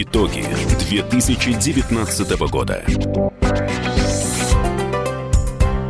Итоги 2019 года.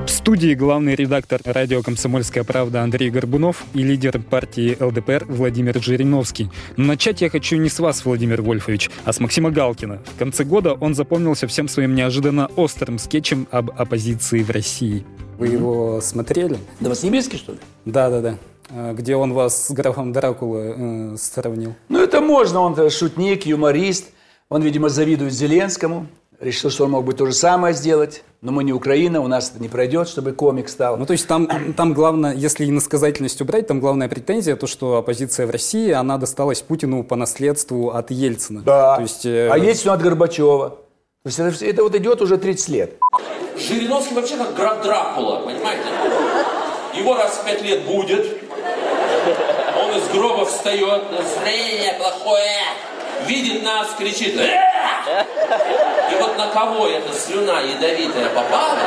В студии главный редактор радио «Комсомольская правда» Андрей Горбунов и лидер партии ЛДПР Владимир Жириновский. Но начать я хочу не с вас, Владимир Вольфович, а с Максима Галкина. В конце года он запомнился всем своим неожиданно острым скетчем об оппозиции в России. Вы его смотрели? Новосибирский, что ли? Да-да-да. А, где он вас с графом Дракулы э, сравнил. Ну, это можно. Он шутник, юморист. Он, видимо, завидует Зеленскому. Решил, что он мог бы то же самое сделать. Но мы не Украина, у нас это не пройдет, чтобы комик стал. Ну, то есть там, там главное, если иносказательность убрать, там главная претензия, то, что оппозиция в России, она досталась Путину по наследству от Ельцина. Да, то есть, э... а Ельцину от Горбачева. То есть это, это вот идет уже 30 лет. Жириновский вообще как граф Дракула, понимаете? Его раз в пять лет будет, из гроба встает, настроение плохое, видит нас, кричит, «Э!» и вот на кого эта слюна ядовитая попала,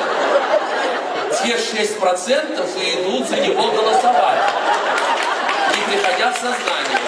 те 6% и идут за него голосовать, не приходя в сознание.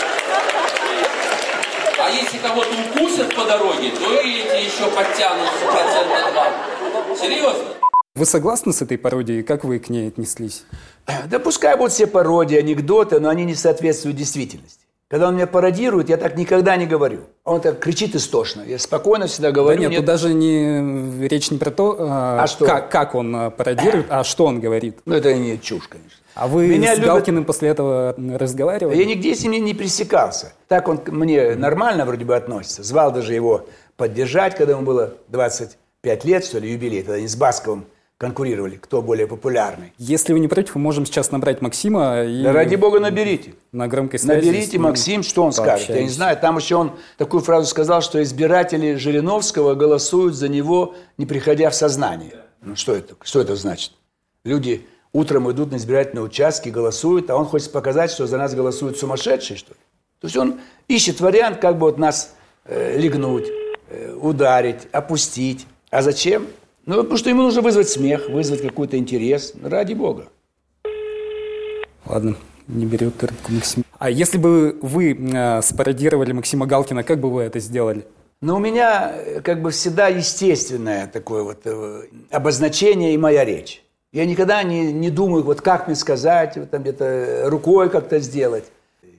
А если кого-то укусят по дороге, то и эти еще подтянутся процента два. Серьезно? Вы согласны с этой пародией? Как вы к ней отнеслись? Да пускай будут все пародии, анекдоты, но они не соответствуют действительности. Когда он меня пародирует, я так никогда не говорю. Он так кричит истошно. Я спокойно всегда говорю. Да нет, нет... тут даже не, речь не про то, а, а что? Как, как он а, пародирует, а что он говорит. Ну, это не чушь, конечно. А вы меня с любят... Галкиным после этого разговаривали? Я нигде с ним не пересекался. Так он мне нормально вроде бы относится. Звал даже его поддержать, когда ему было 25 лет, что ли, юбилей. Тогда они с Басковым конкурировали, кто более популярный. Если вы не против, мы можем сейчас набрать Максима и... Да ради бога наберите. На громкой связи. Наберите Максим, что он скажет. Я не знаю, там еще он такую фразу сказал, что избиратели Жириновского голосуют за него, не приходя в сознание. Ну что это, что это значит? Люди утром идут на избирательные участки, голосуют, а он хочет показать, что за нас голосуют сумасшедшие, что ли? То есть он ищет вариант, как бы вот нас э, легнуть, э, ударить, опустить. А зачем? Ну, потому что ему нужно вызвать смех, вызвать какой-то интерес. Ради бога. Ладно, не берет трубку Максим. А если бы вы э, спародировали Максима Галкина, как бы вы это сделали? Ну, у меня э, как бы всегда естественное такое вот э, обозначение и моя речь. Я никогда не, не думаю, вот как мне сказать, вот там где-то рукой как-то сделать.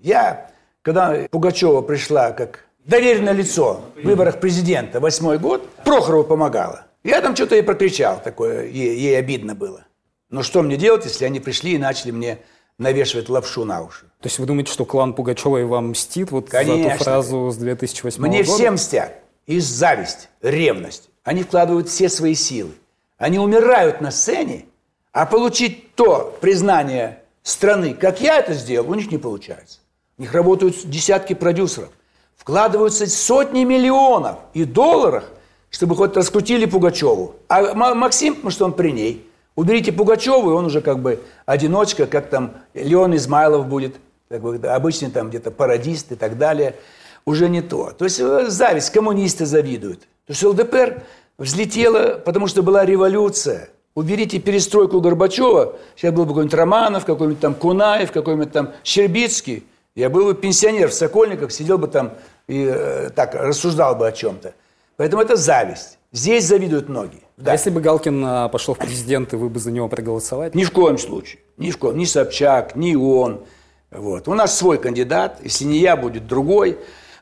Я, когда Пугачева пришла как доверенное лицо в выборах президента, восьмой год, Прохорову помогала. Я там что-то ей прокричал такое, ей, ей обидно было. Но что мне делать, если они пришли и начали мне навешивать лапшу на уши? То есть вы думаете, что клан Пугачевой вам мстит вот Конечно. за эту фразу с 2008 мне года? Мне все мстят. Из зависти, ревность. Они вкладывают все свои силы. Они умирают на сцене, а получить то признание страны, как я это сделал, у них не получается. У них работают десятки продюсеров. Вкладываются сотни миллионов и долларов – чтобы хоть раскрутили Пугачеву. А Максим, потому что он при ней. Уберите Пугачеву, и он уже как бы одиночка, как там Леон Измайлов будет, как бы, обычный там где-то пародист и так далее. Уже не то. То есть э, зависть, коммунисты завидуют. То есть ЛДПР взлетела, потому что была революция. Уберите перестройку Горбачева, сейчас был бы какой-нибудь Романов, какой-нибудь там Кунаев, какой-нибудь там Щербицкий. Я был бы пенсионер в Сокольниках, сидел бы там и э, так рассуждал бы о чем-то. Поэтому это зависть. Здесь завидуют многие. Да. А если бы Галкин а, пошел в президенты, вы бы за него проголосовали? Ни в коем случае. Ни в коем. Ни Собчак, ни он. Вот. У нас свой кандидат. Если не я, будет другой.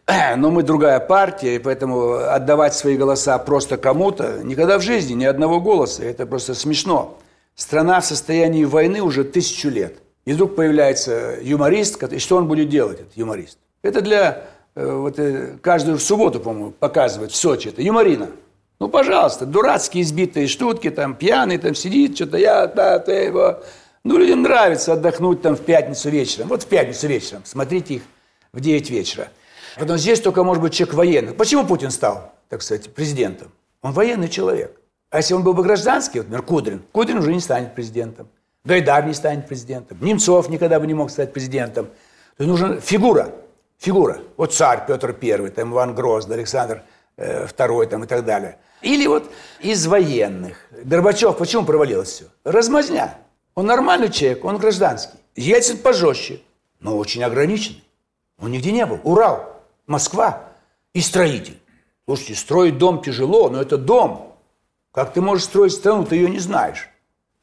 Но мы другая партия, и поэтому отдавать свои голоса просто кому-то никогда в жизни, ни одного голоса. Это просто смешно. Страна в состоянии войны уже тысячу лет. И вдруг появляется юморист, и что он будет делать, этот юморист? Это для вот э, каждую субботу, по-моему, показывают в Сочи, это юморина. Ну, пожалуйста, дурацкие избитые штуки, там, пьяный там сидит, что-то я, да, ты его. Ну, людям нравится отдохнуть там в пятницу вечером. Вот в пятницу вечером. Смотрите их в 9 вечера. Потом здесь только, может быть, человек военный. Почему Путин стал, так сказать, президентом? Он военный человек. А если он был бы гражданский, вот, например, Кудрин, Кудрин уже не станет президентом. Гайдар не станет президентом. Немцов никогда бы не мог стать президентом. То есть нужна фигура фигура. Вот царь Петр I, там Иван Грозный, Александр э, II там, и так далее. Или вот из военных. Горбачев почему провалилось все? Размазня. Он нормальный человек, он гражданский. Ельцин пожестче, но очень ограниченный. Он нигде не был. Урал, Москва и строитель. Слушайте, строить дом тяжело, но это дом. Как ты можешь строить страну, ты ее не знаешь.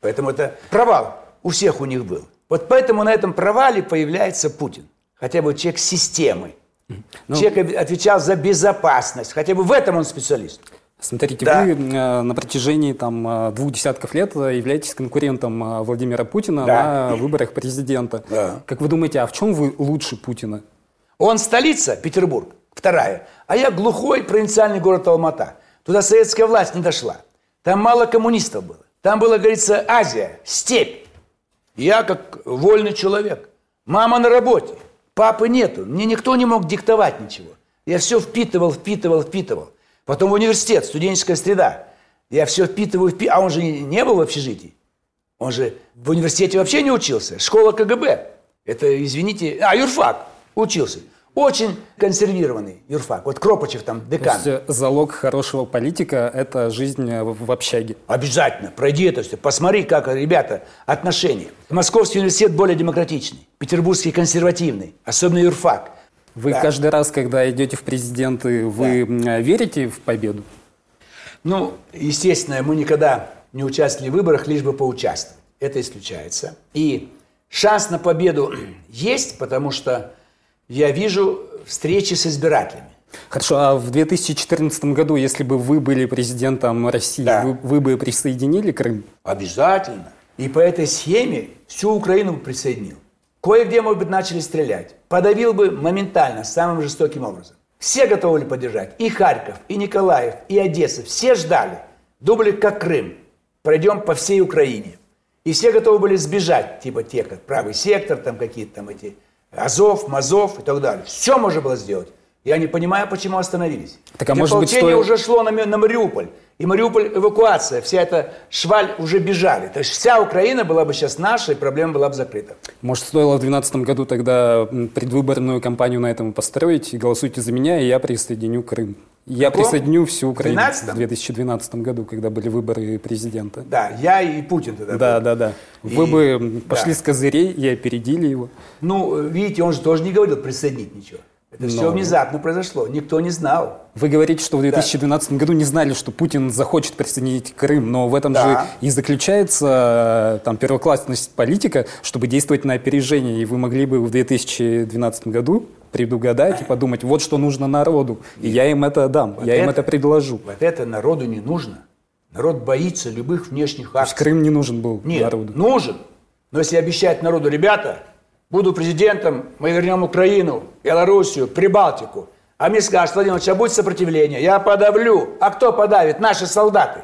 Поэтому это провал у всех у них был. Вот поэтому на этом провале появляется Путин. Хотя бы человек системы. Ну, человек отвечал за безопасность. Хотя бы в этом он специалист. Смотрите, да. вы э, на протяжении там, э, двух десятков лет являетесь конкурентом э, Владимира Путина да. на выборах президента. Да. Как вы думаете, а в чем вы лучше Путина? Он столица, Петербург, вторая. А я глухой провинциальный город Алмата. Туда советская власть не дошла. Там мало коммунистов было. Там была, говорится, Азия, степь. Я как вольный человек. Мама на работе, папы нету. Мне никто не мог диктовать ничего. Я все впитывал, впитывал, впитывал. Потом в университет, студенческая среда. Я все впитываю, впитываю. А он же не был в общежитии. Он же в университете вообще не учился. Школа КГБ. Это, извините... А, юрфак учился. Очень консервированный юрфак. Вот Кропачев там декан. То есть э, залог хорошего политика – это жизнь э, в, в общаге? Обязательно. Пройди это все. Посмотри, как, ребята, отношения. Московский университет более демократичный. Петербургский консервативный. Особенно юрфак. Вы да. каждый раз, когда идете в президенты, вы да. верите в победу? Ну, естественно, мы никогда не участвовали в выборах, лишь бы поучаствовать. Это исключается. И шанс на победу есть, потому что я вижу встречи с избирателями. Хорошо, а в 2014 году, если бы вы были президентом России, да. вы, вы бы присоединили Крым? Обязательно. И по этой схеме всю Украину бы присоединил. Кое-где, может быть, начали стрелять. Подавил бы моментально, самым жестоким образом. Все готовы были поддержать. И Харьков, и Николаев, и Одесса. Все ждали. Думали, как Крым. Пройдем по всей Украине. И все готовы были сбежать, типа те, как правый сектор, там какие-то там эти Азов, Мазов и так далее. Все можно было сделать. Я не понимаю, почему остановились. Так, а может быть, стоит... уже шло на, на Мариуполь. И Мариуполь эвакуация, вся эта шваль уже бежали. То есть вся Украина была бы сейчас наша, и проблема была бы закрыта. Может, стоило в 2012 году тогда предвыборную кампанию на этом построить, голосуйте за меня, и я присоединю Крым. Я Каком? присоединю всю Украину 12 в 2012 году, когда были выборы президента. Да, я и Путин тогда Да, был. да, да. Вы и, бы пошли да. с козырей и опередили его. Ну, видите, он же тоже не говорил присоединить ничего. Это Но... все внезапно произошло, никто не знал. Вы говорите, что в 2012 да. году не знали, что Путин захочет присоединить Крым, но в этом да. же и заключается э, там, первоклассность политика, чтобы действовать на опережение. И вы могли бы в 2012 году предугадать и подумать, вот что нужно народу, и я им это дам, вот я это, им это предложу. Вот это народу не нужно. Народ боится любых внешних акций. То есть Крым не нужен был Нет, народу? нужен. Но если обещать народу, ребята, буду президентом, мы вернем Украину, Белоруссию, Прибалтику. А мне скажут, Владимир Ильич, а будет сопротивление? Я подавлю. А кто подавит? Наши солдаты.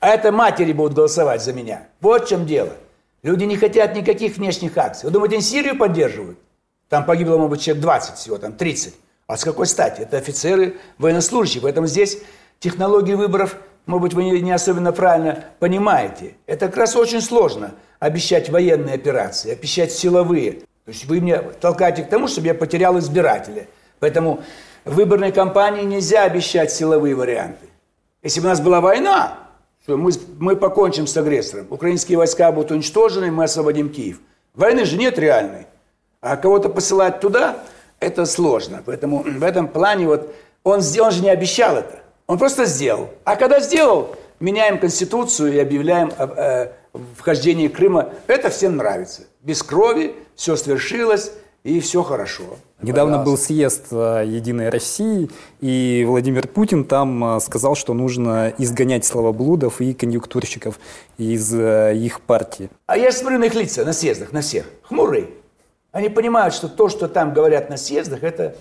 А это матери будут голосовать за меня. Вот в чем дело. Люди не хотят никаких внешних акций. Вы думаете, они Сирию поддерживают? Там погибло, может быть, человек 20 всего, там 30. А с какой стати? Это офицеры, военнослужащие. Поэтому здесь технологии выборов, может быть, вы не особенно правильно понимаете. Это как раз очень сложно обещать военные операции, обещать силовые. То есть вы мне толкаете к тому, чтобы я потерял избирателя. Поэтому в выборной кампании нельзя обещать силовые варианты. Если бы у нас была война, что мы, мы покончим с агрессором, украинские войска будут уничтожены, мы освободим Киев. Войны же нет реальной. А кого-то посылать туда, это сложно. Поэтому в этом плане вот он, он же не обещал это. Он просто сделал. А когда сделал, меняем Конституцию и объявляем о вхождении Крыма. Это всем нравится. Без крови, все свершилось, и все хорошо. Недавно был съезд э, Единой России, и Владимир Путин там э, сказал, что нужно изгонять словоблудов и конъюнктурщиков из э, их партии. А я смотрю на их лица на съездах, на всех. Хмурые. Они понимают, что то, что там говорят на съездах, это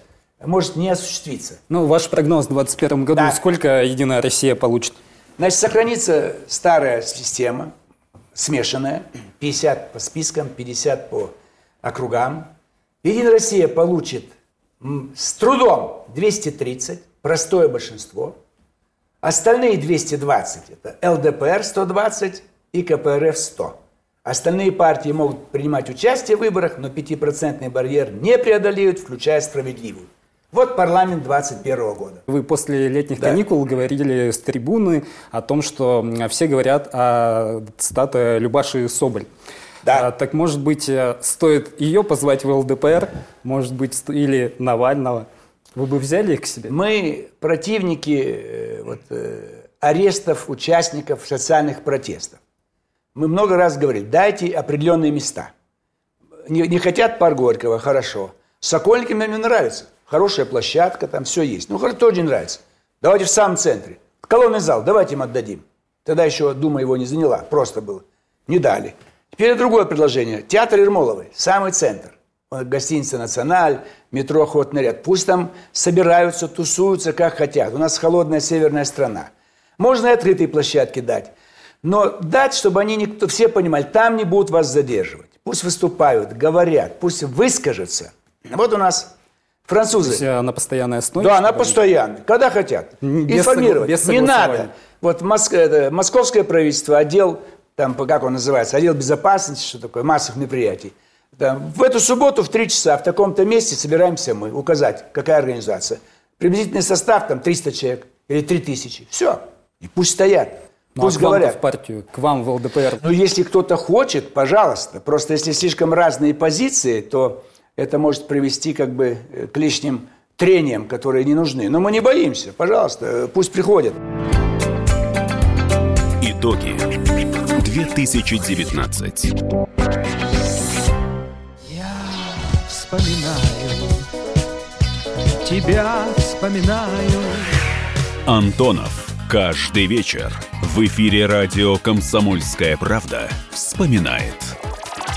может не осуществиться. Ну, ваш прогноз в 2021 году, да. сколько Единая Россия получит? Значит, сохранится старая система, смешанная, 50 по спискам, 50 по округам. Единая Россия получит с трудом 230, простое большинство. Остальные 220 – это ЛДПР 120 и КПРФ 100. Остальные партии могут принимать участие в выборах, но 5% барьер не преодолеют, включая справедливую. Вот парламент 21 года. Вы после летних да. каникул говорили с трибуны о том, что все говорят о цитате Любаши Соболь. Да. А, так может быть, э, стоит ее позвать в ЛДПР, может быть, или Навального? Вы бы взяли их к себе? Мы противники э, вот, э, арестов участников социальных протестов. Мы много раз говорили, дайте определенные места. Не, не хотят пар Горького, хорошо. Сокольники мне не нравится. Хорошая площадка, там все есть. Ну, хорошо, тоже не нравится. Давайте в самом центре. Колонный зал, давайте им отдадим. Тогда еще Дума его не заняла, просто было. Не дали. Теперь другое предложение. Театр Ермоловой, самый центр. Гостиница «Националь», метро «Охотный ряд». Пусть там собираются, тусуются, как хотят. У нас холодная северная страна. Можно и открытые площадки дать. Но дать, чтобы они никто, все понимали, там не будут вас задерживать. Пусть выступают, говорят, пусть выскажутся. Вот у нас французы. То есть она постоянная основе? Да, она постоянная. Когда хотят. Без Информировать. без не надо. Вот Моск... это, московское правительство, отдел, там, как он называется, отдел безопасности, что такое, массовых мероприятий. Там, в эту субботу в 3 часа в таком-то месте собираемся мы, указать, какая организация. Приблизительный состав там 300 человек или 3000. Все. И пусть стоят. Ну, пусть а к говорят. в партию, к вам в ЛДПР. Ну, если кто-то хочет, пожалуйста. Просто если слишком разные позиции, то это может привести как бы э, к лишним трениям, которые не нужны. Но мы не боимся. Пожалуйста, э, пусть приходят. Итоги 2019. Я вспоминаю, тебя вспоминаю. Антонов. Каждый вечер в эфире радио «Комсомольская правда» вспоминает.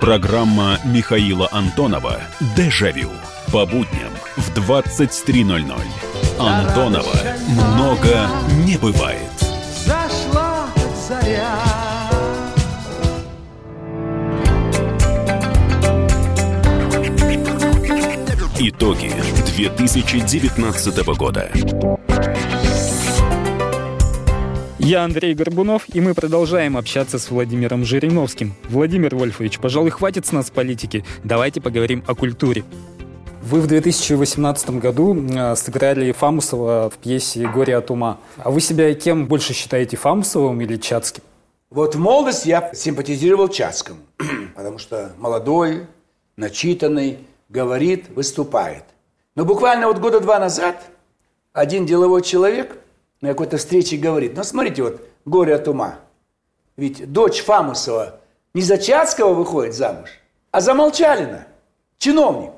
Программа Михаила Антонова «Дежавю» по будням в 23.00. Антонова много не бывает. Зашла заря. Итоги 2019 года. Я Андрей Горбунов, и мы продолжаем общаться с Владимиром Жириновским. Владимир Вольфович, пожалуй, хватит с нас политики. Давайте поговорим о культуре. Вы в 2018 году э, сыграли Фамусова в пьесе «Горе от ума». А вы себя кем больше считаете, Фамусовым или Чацким? Вот в молодости я симпатизировал Чацкому, потому что молодой, начитанный, говорит, выступает. Но буквально вот года два назад один деловой человек на какой-то встрече говорит, ну смотрите, вот горе от ума. Ведь дочь Фамусова не за Чацкого выходит замуж, а за Молчалина, чиновник.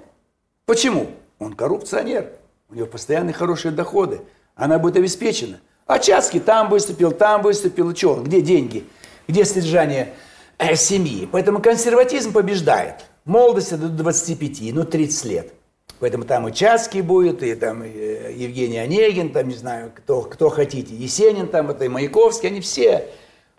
Почему? Он коррупционер, у него постоянные хорошие доходы, она будет обеспечена. А Чацкий там выступил, там выступил, и что, он? где деньги, где содержание э, семьи? Поэтому консерватизм побеждает. Молодость до 25, ну 30 лет. Поэтому там и Чацкий будет, и там и э, Евгений Онегин, там, не знаю, кто, кто хотите, Есенин там, это и Маяковский, они все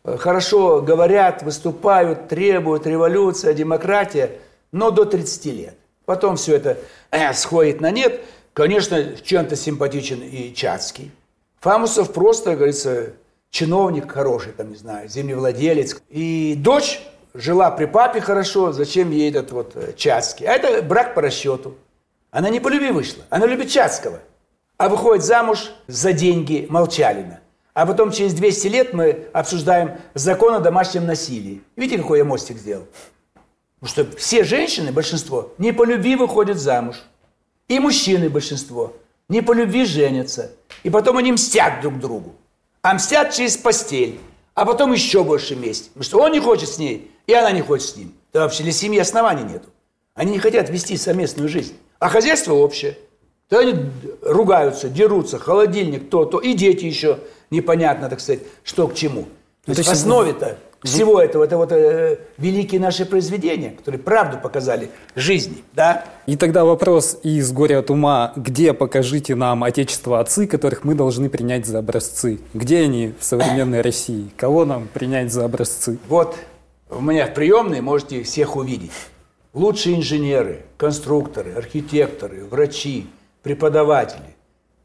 э, хорошо говорят, выступают, требуют революция, демократия, но до 30 лет. Потом все это э, сходит на нет. Конечно, чем-то симпатичен и Чацкий. Фамусов просто, как говорится, чиновник хороший, там, не знаю, землевладелец. И дочь жила при папе хорошо, зачем ей этот вот э, Чацкий? А это брак по расчету. Она не по любви вышла, она любит Чацкого. А выходит замуж за деньги Молчалина. А потом через 200 лет мы обсуждаем закон о домашнем насилии. Видите, какой я мостик сделал? Потому что все женщины, большинство, не по любви выходят замуж. И мужчины большинство не по любви женятся. И потом они мстят друг другу. А мстят через постель. А потом еще больше месть. Потому что он не хочет с ней, и она не хочет с ним. Да вообще для семьи оснований нету. Они не хотят вести совместную жизнь. А хозяйство общее. То они ругаются, дерутся, холодильник, то, то. И дети еще непонятно, так сказать, что к чему. То, То есть есть в основе-то всего этого, это вот э, великие наши произведения, которые правду показали жизни, да? И тогда вопрос из «Горя от ума», где покажите нам отечество отцы, которых мы должны принять за образцы? Где они в современной России? Кого нам принять за образцы? Вот у меня в приемной можете всех увидеть. Лучшие инженеры, конструкторы, архитекторы, врачи, преподаватели.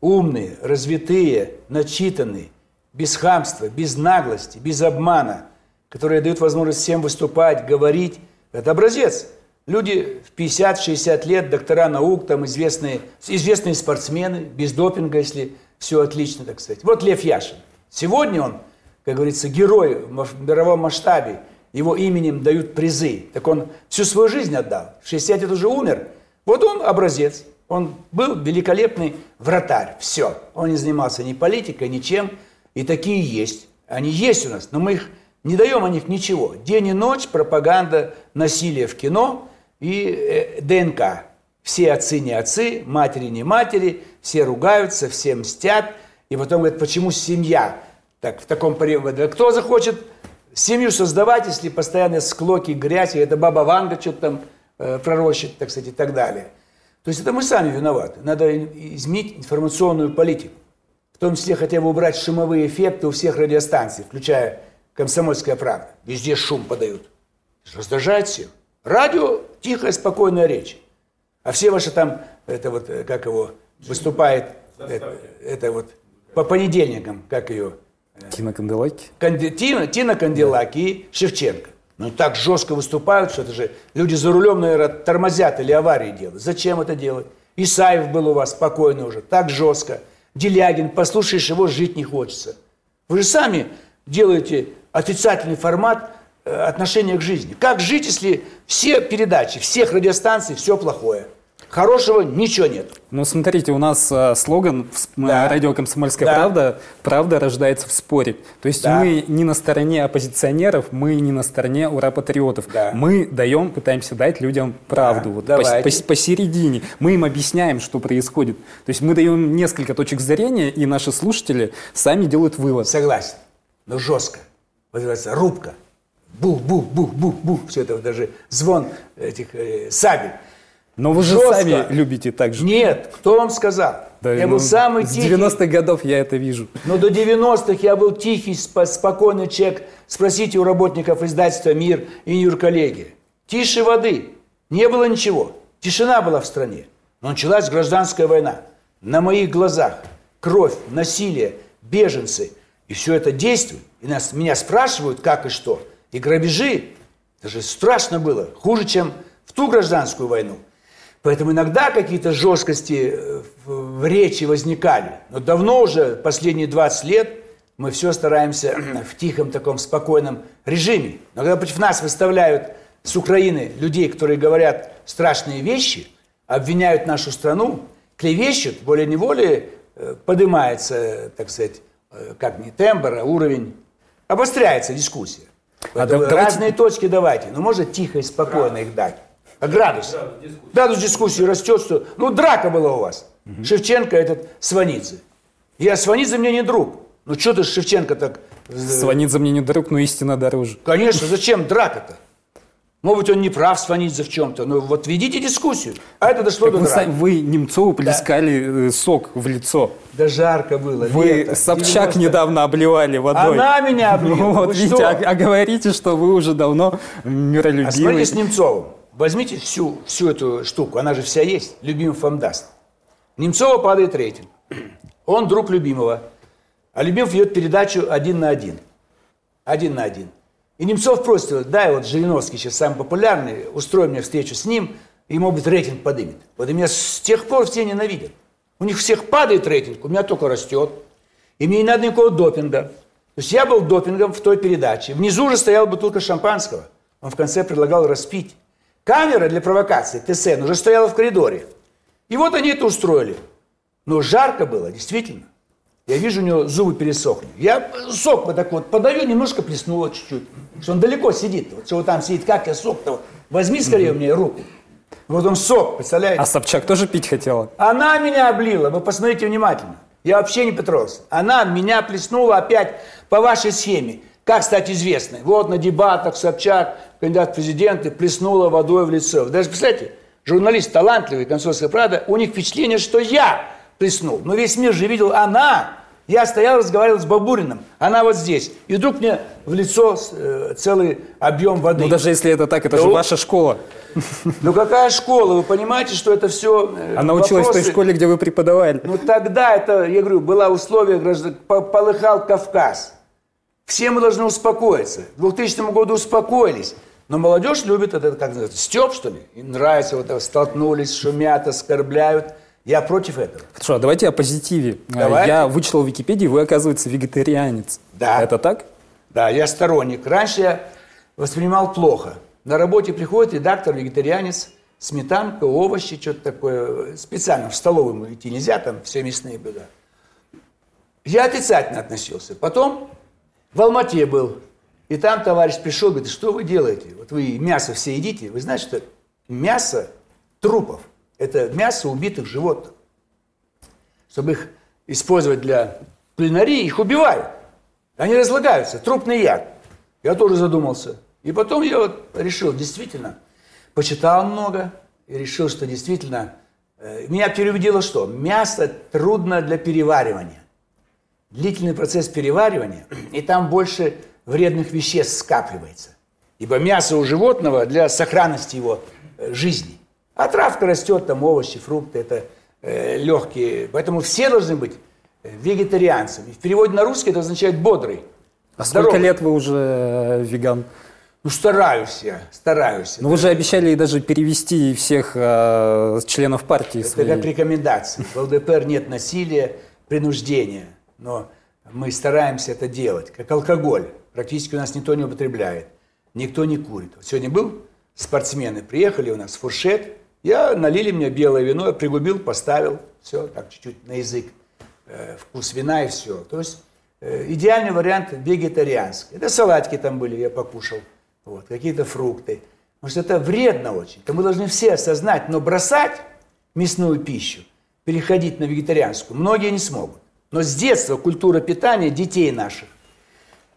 Умные, развитые, начитанные, без хамства, без наглости, без обмана, которые дают возможность всем выступать, говорить. Это образец. Люди в 50-60 лет, доктора наук, там известные, известные спортсмены, без допинга, если все отлично, так сказать. Вот Лев Яшин. Сегодня он, как говорится, герой в мировом масштабе. Его именем дают призы. Так он всю свою жизнь отдал. В 60 лет уже умер. Вот он образец. Он был великолепный вратарь. Все. Он не занимался ни политикой, ничем. И такие есть. Они есть у нас, но мы их не даем о них ничего. День и ночь пропаганда насилия в кино и э, ДНК. Все отцы не отцы, матери не матери, все ругаются, все мстят. И потом говорят, почему семья так, в таком периоде? Кто захочет семью создавать, если постоянно склоки, грязь, и это баба Ванга что-то там э, пророщит, так сказать, и так далее. То есть это мы сами виноваты. Надо изменить информационную политику. В том числе хотя бы убрать шумовые эффекты у всех радиостанций, включая «Комсомольская правда». Везде шум подают. Раздражает всех. Радио – тихая, спокойная речь. А все ваши там, это вот, э, как его, выступает, это, это вот, по понедельникам, как ее? Тина Канделаки? Канди, Тина, Тина Канделаки и Шевченко. Ну, так жестко выступают, что это же люди за рулем, наверное, тормозят или аварии делают. Зачем это делать? Исаев был у вас спокойно уже, так жестко. Делягин, послушаешь его, жить не хочется. Вы же сами делаете отрицательный формат э, отношения к жизни. Как жить, если все передачи, всех радиостанций, все плохое? Хорошего ничего нет. Ну, смотрите, у нас э, слоган в Да. радио «Комсомольская Да. правда» «Правда рождается в споре». То есть Да. мы не на стороне оппозиционеров, мы не на стороне ура-патриотов. Да. Мы даем, пытаемся дать людям правду. Да, вот давайте. пос- посередине. Мы им объясняем, что происходит. То есть мы даем несколько точек зрения, и наши слушатели сами делают вывод. Согласен. Но жестко. Вот называется рубка. Бух, бух, бух, бух, бух. Все это вот даже звон этих э, сабель. Но вы же Жестко. сами любите так же. Нет, кто вам сказал? Да, я ну, был самый С тихий. 90-х годов я это вижу. Но до 90-х я был тихий, спо- спокойный человек. Спросите у работников издательства «Мир» и «Юрколлегия». Тише воды. Не было ничего. Тишина была в стране. Но началась гражданская война. На моих глазах. Кровь, насилие, беженцы. И все это действует. И нас, меня спрашивают, как и что. И грабежи. Это же страшно было. Хуже, чем в ту гражданскую войну. Поэтому иногда какие-то жесткости э, в, речи возникали. Но давно уже, последние 20 лет, мы все стараемся в тихом таком спокойном режиме. Но когда против нас выставляют с Украины людей, которые говорят страшные вещи, обвиняют нашу страну, клевещут, волей-неволей э, поднимается, так сказать, э, как не тембр, а уровень, обостряется дискуссия. Поэтому да- давайте- разные точки давайте, но можно тихо и спокойно их дать. А градус? Градус дискуссии растет, что... Ну, драка была у вас. Шевченко этот Сванидзе. Я Сванидзе мне не друг. Ну, что ты Шевченко так... э, Сванидзе мне не друг, но истина дороже. Конечно, зачем драка-то? Может быть, он не прав, Сванидзе в чем-то. Ну, вот ведите дискуссию. А это дошло Так до вы, драки. сами- вы Немцову плескали э, сок в лицо. Да жарко было, Вы лето, Собчак 90. недавно обливали водой. Она меня облила, Ну, вот вы видите, что? а, а говорите, что вы уже давно А миролюбивый. смотрите с Немцовым. Возьмите всю, всю эту штуку, она же вся есть, любимый вам даст. Немцова падает рейтинг. Он друг любимого. А Любимов ведет передачу один на один. Один на один. И Немцов просит его, дай вот Жириновский сейчас самый популярный, устрой мне встречу с ним, и, может быть, рейтинг подымет. Вот и меня с тех пор все ненавидят. У них всех падает рейтинг, у меня только растет. И мне не надо никакого допинга. То есть я был допингом в той передаче. Внизу же стояла бутылка шампанского. Он в конце предлагал распить. Камера для провокации, ТСН, уже стояла в коридоре. И вот они это устроили. Но жарко было, действительно. Я вижу, у него зубы пересохли. Я сок вот так вот подаю, немножко плеснуло чуть-чуть. Что он далеко сидит. Вот что там сидит, как я сок-то? Возьми скорее у меня руку. Вот он сок, представляете? А Собчак тоже пить хотела? Она меня облила, вы посмотрите внимательно. Я вообще не Петровс. Она меня плеснула опять по вашей схеме. Как стать известной? Вот на дебатах Собчак, кандидат в президенты, плеснула водой в лицо. Вы даже представляете, журналист талантливый, консульская правда, у них впечатление, что я плеснул. Но весь мир же видел, она Я стоял, разговаривал с Бабуриным, она вот здесь. И вдруг мне в лицо э, целый объем воды. Ну даже если это так, это же Ну, ваша школа. Ну какая школа? Вы понимаете, что это все Она училась в той школе, где вы преподавали. Ну тогда это, я говорю, было условие, граждан, по- полыхал Кавказ. Все мы должны успокоиться. К 2000 году успокоились. Но молодежь любит это, как называется, степ, что ли? Им нравится, вот это, столкнулись, шумят, оскорбляют. Я против этого. Хорошо, а давайте о позитиве. Давайте. Я вычитал в Википедии, вы, оказывается, вегетарианец. Да. Это так? Да, я сторонник. Раньше я воспринимал плохо. На работе приходит редактор, вегетарианец, сметанка, овощи, что-то такое. Специально в столовую идти нельзя, там все мясные блюда. Я отрицательно относился. Потом в Алмате был. И там товарищ пришел, говорит, что вы делаете? Вот вы мясо все едите. Вы знаете, что мясо трупов – это мясо убитых животных. Чтобы их использовать для кулинарии, их убивают. Они разлагаются, трупный яд. Я тоже задумался. И потом я вот решил, действительно, почитал много и решил, что действительно, э, меня переубедило что? Мясо трудно для переваривания. Длительный процесс переваривания, и там больше вредных веществ скапливается. Ибо мясо у животного для сохранности его э, жизни. А травка растет, там овощи, фрукты, это э, легкие. Поэтому все должны быть э, вегетарианцами. В переводе на русский это означает бодрый. А сколько здоровый. лет вы уже э, веган? Ну, стараюсь я, стараюсь. Ну, вы же обещали даже перевести всех э, членов партии Это своей. как рекомендация. В ЛДПР нет насилия, принуждения. Но мы стараемся это делать. Как алкоголь. Практически у нас никто не употребляет. Никто не курит. Вот сегодня был спортсмены, приехали у нас, фуршет. Я налили мне белое вино, я пригубил, поставил. Все, так чуть-чуть на язык. э, вкус вина и все. То есть э, идеальный вариант вегетарианский. Это салатики там были, я покушал. Вот, какие-то фрукты. Потому что это вредно очень. Это мы должны все осознать. Но бросать мясную пищу, переходить на вегетарианскую, многие не смогут. Но с детства культура питания детей наших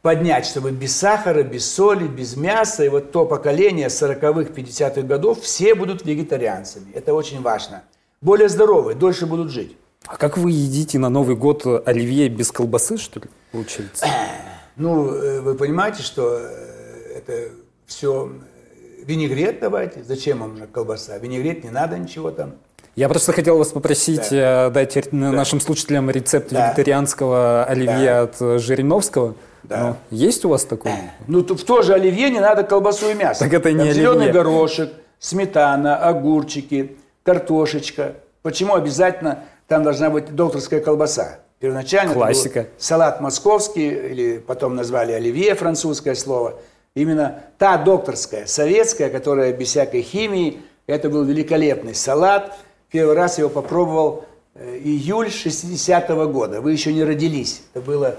поднять, чтобы без сахара, без соли, без мяса. И вот то поколение 40-х, 50-х годов все будут вегетарианцами. Это очень важно. Более здоровые, дольше будут жить. А как вы едите на Новый год оливье без колбасы, что ли, получается? Ну, э, вы понимаете, что э, это все винегрет давайте. Зачем вам колбаса? Винегрет не надо ничего там. Я просто хотел вас попросить э, дать р- нашим слушателям рецепт Да. вегетарианского оливье Да. от э, Жириновского. Да. Ну, есть у вас такой? Ну, в то же оливье не надо колбасу и мясо. Так это не Там зеленый оливье. горошек, сметана, огурчики, картошечка. Почему обязательно там должна быть докторская колбаса? Первоначально Классика. салат московский, или потом назвали оливье, французское слово. Именно та докторская, советская, которая без всякой химии, это был великолепный салат. Первый раз его попробовал э, июль 60-го года. Вы еще не родились. Это было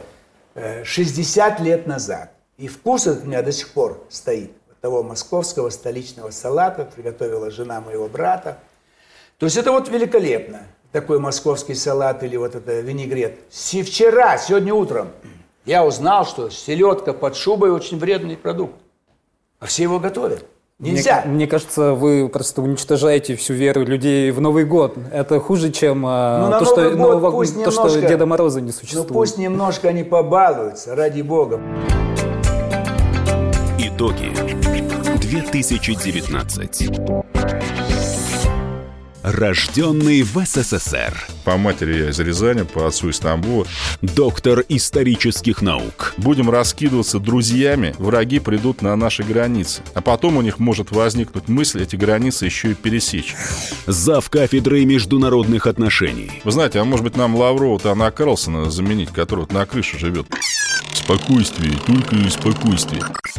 э, 60 лет назад. И вкус этот у меня до сих пор стоит. Того московского столичного салата приготовила жена моего брата. То есть это вот великолепно. Такой московский салат или вот это винегрет. Си- Вчера, сегодня утром, я узнал, что селедка под шубой очень вредный продукт. А все его готовят. Нельзя. Мне, мне кажется, вы просто уничтожаете всю веру людей в Новый год. Это хуже, чем э, Ну, то, что, год Нового- пусть то, что немножко- Деда Мороза не Ну существует. пусть немножко они побалуются, ради бога. Итоги 2019. Рожденный в СССР. По матери я из Рязани, по отцу из Тамбова. Доктор исторических наук. Будем раскидываться друзьями, враги придут на наши границы. А потом у них может возникнуть мысль эти границы еще и пересечь. Зав кафедрой международных отношений. Вы знаете, а может быть нам Лаврова-то Анна Карлсона заменить, который вот на крыше живет? Спокойствие, только спокойствие.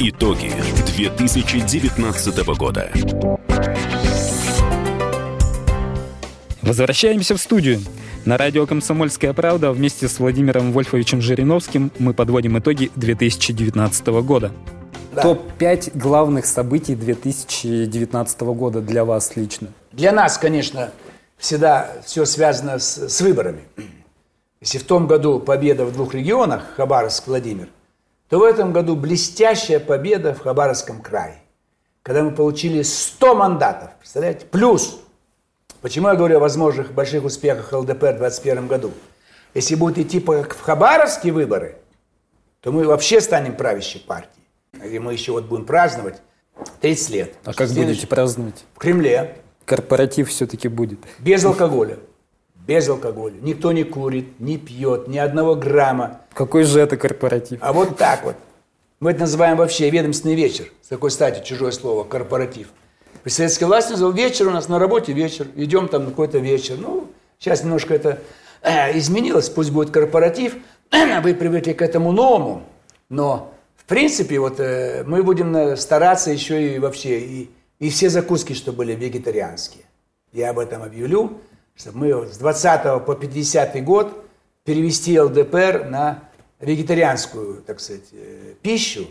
Итоги 2019 года. Возвращаемся в студию. На радио «Комсомольская правда» вместе с Владимиром Вольфовичем Жириновским мы подводим итоги 2019 года. Да. Топ-5 главных событий 2019 года для вас лично. Для нас, конечно, всегда все связано с, с выборами. Если в том году победа в двух регионах, Хабаровск, Владимир, то в этом году блестящая победа в Хабаровском крае, когда мы получили 100 мандатов, представляете, плюс. Почему я говорю о возможных больших успехах ЛДПР в 2021 году? Если будут идти как в Хабаровские выборы, то мы вообще станем правящей партией. И мы еще вот будем праздновать 30 лет. А как Следующий- будете праздновать? В Кремле, Корпоратив все-таки будет. без алкоголя. Без алкоголя. Никто не курит, не пьет, ни одного грамма. Какой же это корпоратив? А вот так вот. Мы это называем вообще ведомственный вечер. С такой стати чужое слово, корпоратив. При советской власти называл вечер у нас на работе вечер. Идем там на какой-то вечер. Ну, сейчас немножко это э, изменилось. Пусть будет корпоратив. Вы привыкли к этому новому. Но, в принципе, вот э, мы будем э, стараться еще и вообще, и, и все закуски, что были вегетарианские. Я об этом объявлю, чтобы мы вот с 20 по 50 год перевести ЛДПР на вегетарианскую, так сказать, э, пищу.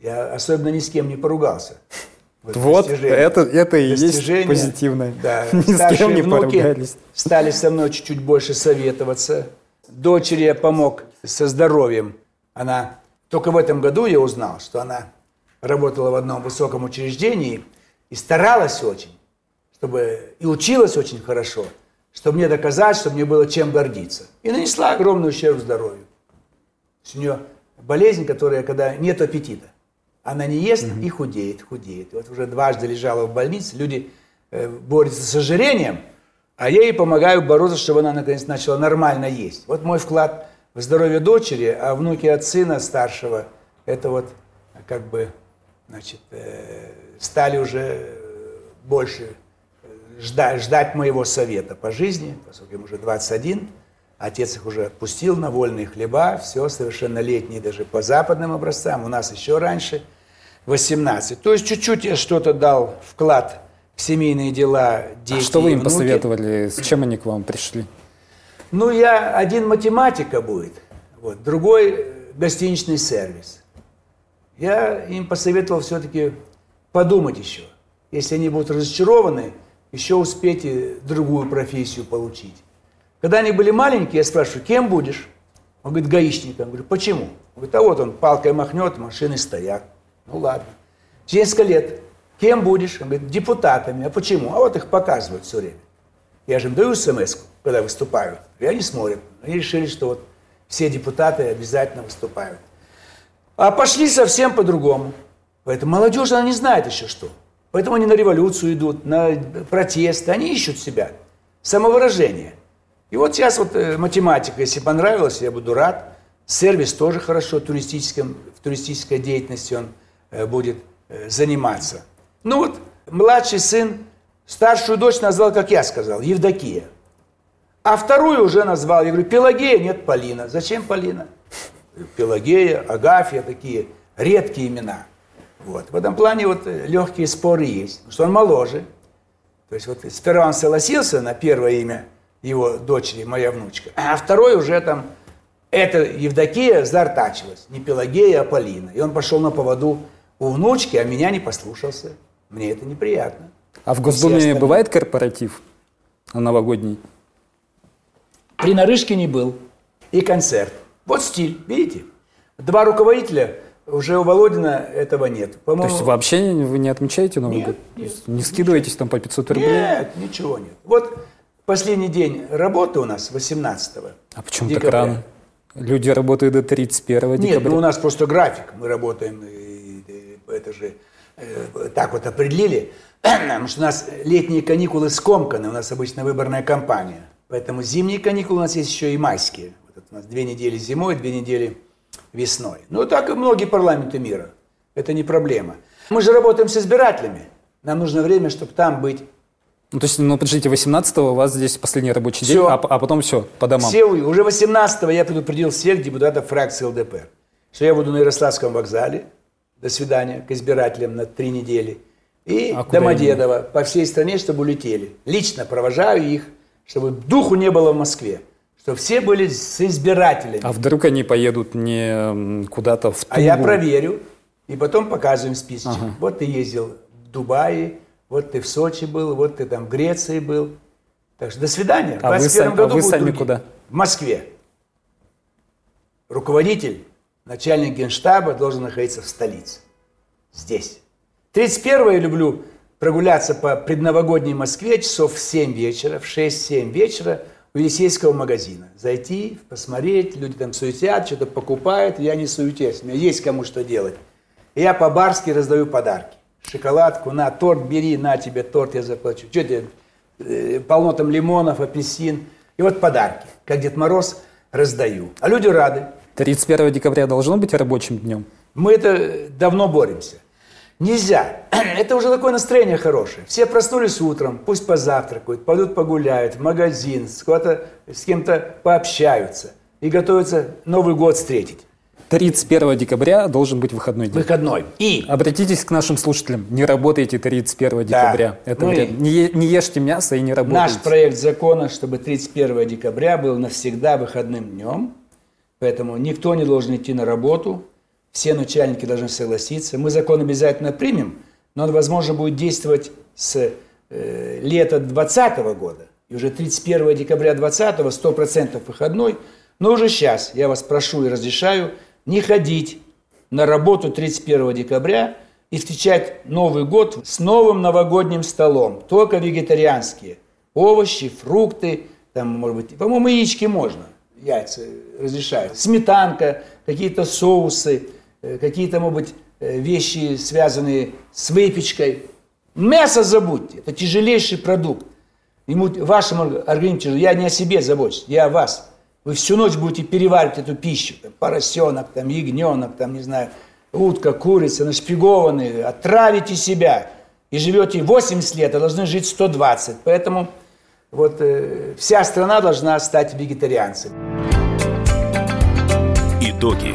Я особенно ни с кем не поругался. Вот, достижение. это, это и есть позитивное. Да. Ни с Старшие кем не поругались. стали со мной чуть-чуть больше советоваться. Дочери я помог со здоровьем. Она только в этом году я узнал, что она работала в одном высоком учреждении и старалась очень, чтобы и училась очень хорошо, чтобы мне доказать, что мне было чем гордиться. И нанесла огромный ущерб здоровью. То есть у нее болезнь, которая, когда нет аппетита. Она не ест и худеет, худеет. И вот уже дважды лежала в больнице, люди э, борются с ожирением, а я ей помогаю бороться, чтобы она наконец начала нормально есть. Вот мой вклад в здоровье дочери, а внуки от сына старшего, это вот как бы, значит, э, стали уже э, больше ждать, ждать моего совета по жизни, поскольку им уже 21, отец их уже отпустил на вольные хлеба, все совершеннолетние даже по западным образцам, у нас еще раньше 18. То есть чуть-чуть я что-то дал вклад в семейные дела, дети А что вы им внуки. посоветовали? С чем они к вам пришли? Ну, я один математика будет, вот, другой э, гостиничный сервис. Я им посоветовал все-таки подумать еще. Если они будут разочарованы, еще успейте другую профессию получить. Когда они были маленькие, я спрашиваю, кем будешь? Он говорит, гаишником. Я говорю, почему? Он говорит, а вот он палкой махнет, машины стоят. Ну ладно. Через несколько лет, кем будешь? Он говорит, депутатами. А почему? А вот их показывают все время. Я же им даю смс когда выступают. И они смотрят. Они решили, что вот все депутаты обязательно выступают. А пошли совсем по-другому. Поэтому молодежь, она не знает еще что. Поэтому они на революцию идут, на протесты. Они ищут себя. Самовыражение. И вот сейчас вот э, математика, если понравилась, я буду рад. Сервис тоже хорошо туристическом, в туристической деятельности он э, будет э, заниматься. Ну вот, младший сын старшую дочь назвал, как я сказал, Евдокия. А вторую уже назвал, я говорю, Пелагея, нет, Полина. Зачем Полина? Пелагея, Агафья, такие редкие имена. Вот. В этом плане вот э, легкие споры есть, потому что он моложе. То есть вот сперва он согласился на первое имя его дочери, моя внучка, а второй уже там, эта Евдокия зартачилась, не Пелагея, а Полина. И он пошел на поводу у внучки, а меня не послушался. Мне это неприятно. А в Госдуме остальные. бывает корпоратив новогодний? При Нарышкине был и концерт. Вот стиль, видите? Два руководителя, уже у Володина этого нет. То есть вообще вы не отмечаете Новый Нет, год? нет, не скидываетесь там по 500 рублей? Нет, ничего нет. Вот последний день работы у нас 18 А почему так декабря. рано? Люди работают до 31 Нет, декабря. ну у нас просто график. Мы работаем, и- и это же э, так вот определили. Потому что у нас летние каникулы скомканы, у нас обычно выборная кампания. Поэтому зимние каникулы у нас есть еще и майские. Вот у нас две недели зимой, две недели весной. Ну, так и многие парламенты мира. Это не проблема. Мы же работаем с избирателями. Нам нужно время, чтобы там быть. Ну, то есть, ну, подождите, 18 у вас здесь последний рабочий Всё. день, а, а потом все, по домам. Все, уже 18 я предупредил всех депутатов фракции ЛДПР, что я буду на Ярославском вокзале, до свидания, к избирателям на три недели, и А Домодедово, по всей стране, чтобы улетели. Лично провожаю их чтобы духу не было в Москве, чтобы все были с избирателями. А вдруг они поедут не куда-то в Туву? А я проверю, и потом показываем списочек. Вот ты ездил в Дубае, вот ты в Сочи был, вот ты там в Греции был. Так что до свидания. А в вы 21 сами- а году вы будут сами другие. куда? В Москве. Руководитель, начальник генштаба должен находиться в столице. Здесь. 31 я люблю прогуляться по предновогодней Москве часов в 7 вечера, в 6-7 вечера у Елисейского магазина. Зайти, посмотреть, люди там суетят, что-то покупают, я не суетюсь, у меня есть кому что делать. И я по-барски раздаю подарки. Шоколадку, на, торт бери, на тебе торт, я заплачу. Что тебе, э, полно там лимонов, апельсин. И вот подарки, как Дед Мороз, раздаю. А люди рады. 31 декабря должно быть рабочим днем? Мы это давно боремся. Нельзя. Это уже такое настроение хорошее. Все проснулись утром, пусть позавтракают, пойдут погуляют в магазин, с, с кем-то пообщаются и готовятся Новый год встретить. 31 декабря должен быть выходной день. Выходной. И Обратитесь к нашим слушателям. Не работайте 31 декабря. Это Ну и- вред. не, не ешьте мясо и не работайте. наш проект закона, чтобы 31 декабря был навсегда выходным днем. Поэтому никто не должен идти на работу. Все начальники должны согласиться. Мы закон обязательно примем, но он, возможно, будет действовать с э, лета 2020 года. И уже 31 декабря 2020 100% выходной. Но уже сейчас я вас прошу и разрешаю не ходить на работу 31 декабря и встречать Новый год с новым новогодним столом. Только вегетарианские. Овощи, фрукты, там, может быть, по-моему, яички можно. Яйца разрешают. Сметанка, какие-то соусы, какие-то, может быть, э, вещи, связанные с выпечкой. Мясо забудьте. Это тяжелейший продукт. Ему, вашему организму тяжело. Я не о себе забочусь, я о вас. Вы всю ночь будете переваривать эту пищу. Поросенок, там, ягненок, там, не знаю, утка, курица, нашпигованные. Отравите себя. И живете 80 лет, а должны жить 120. Поэтому вот э, вся страна должна стать вегетарианцем. Итоги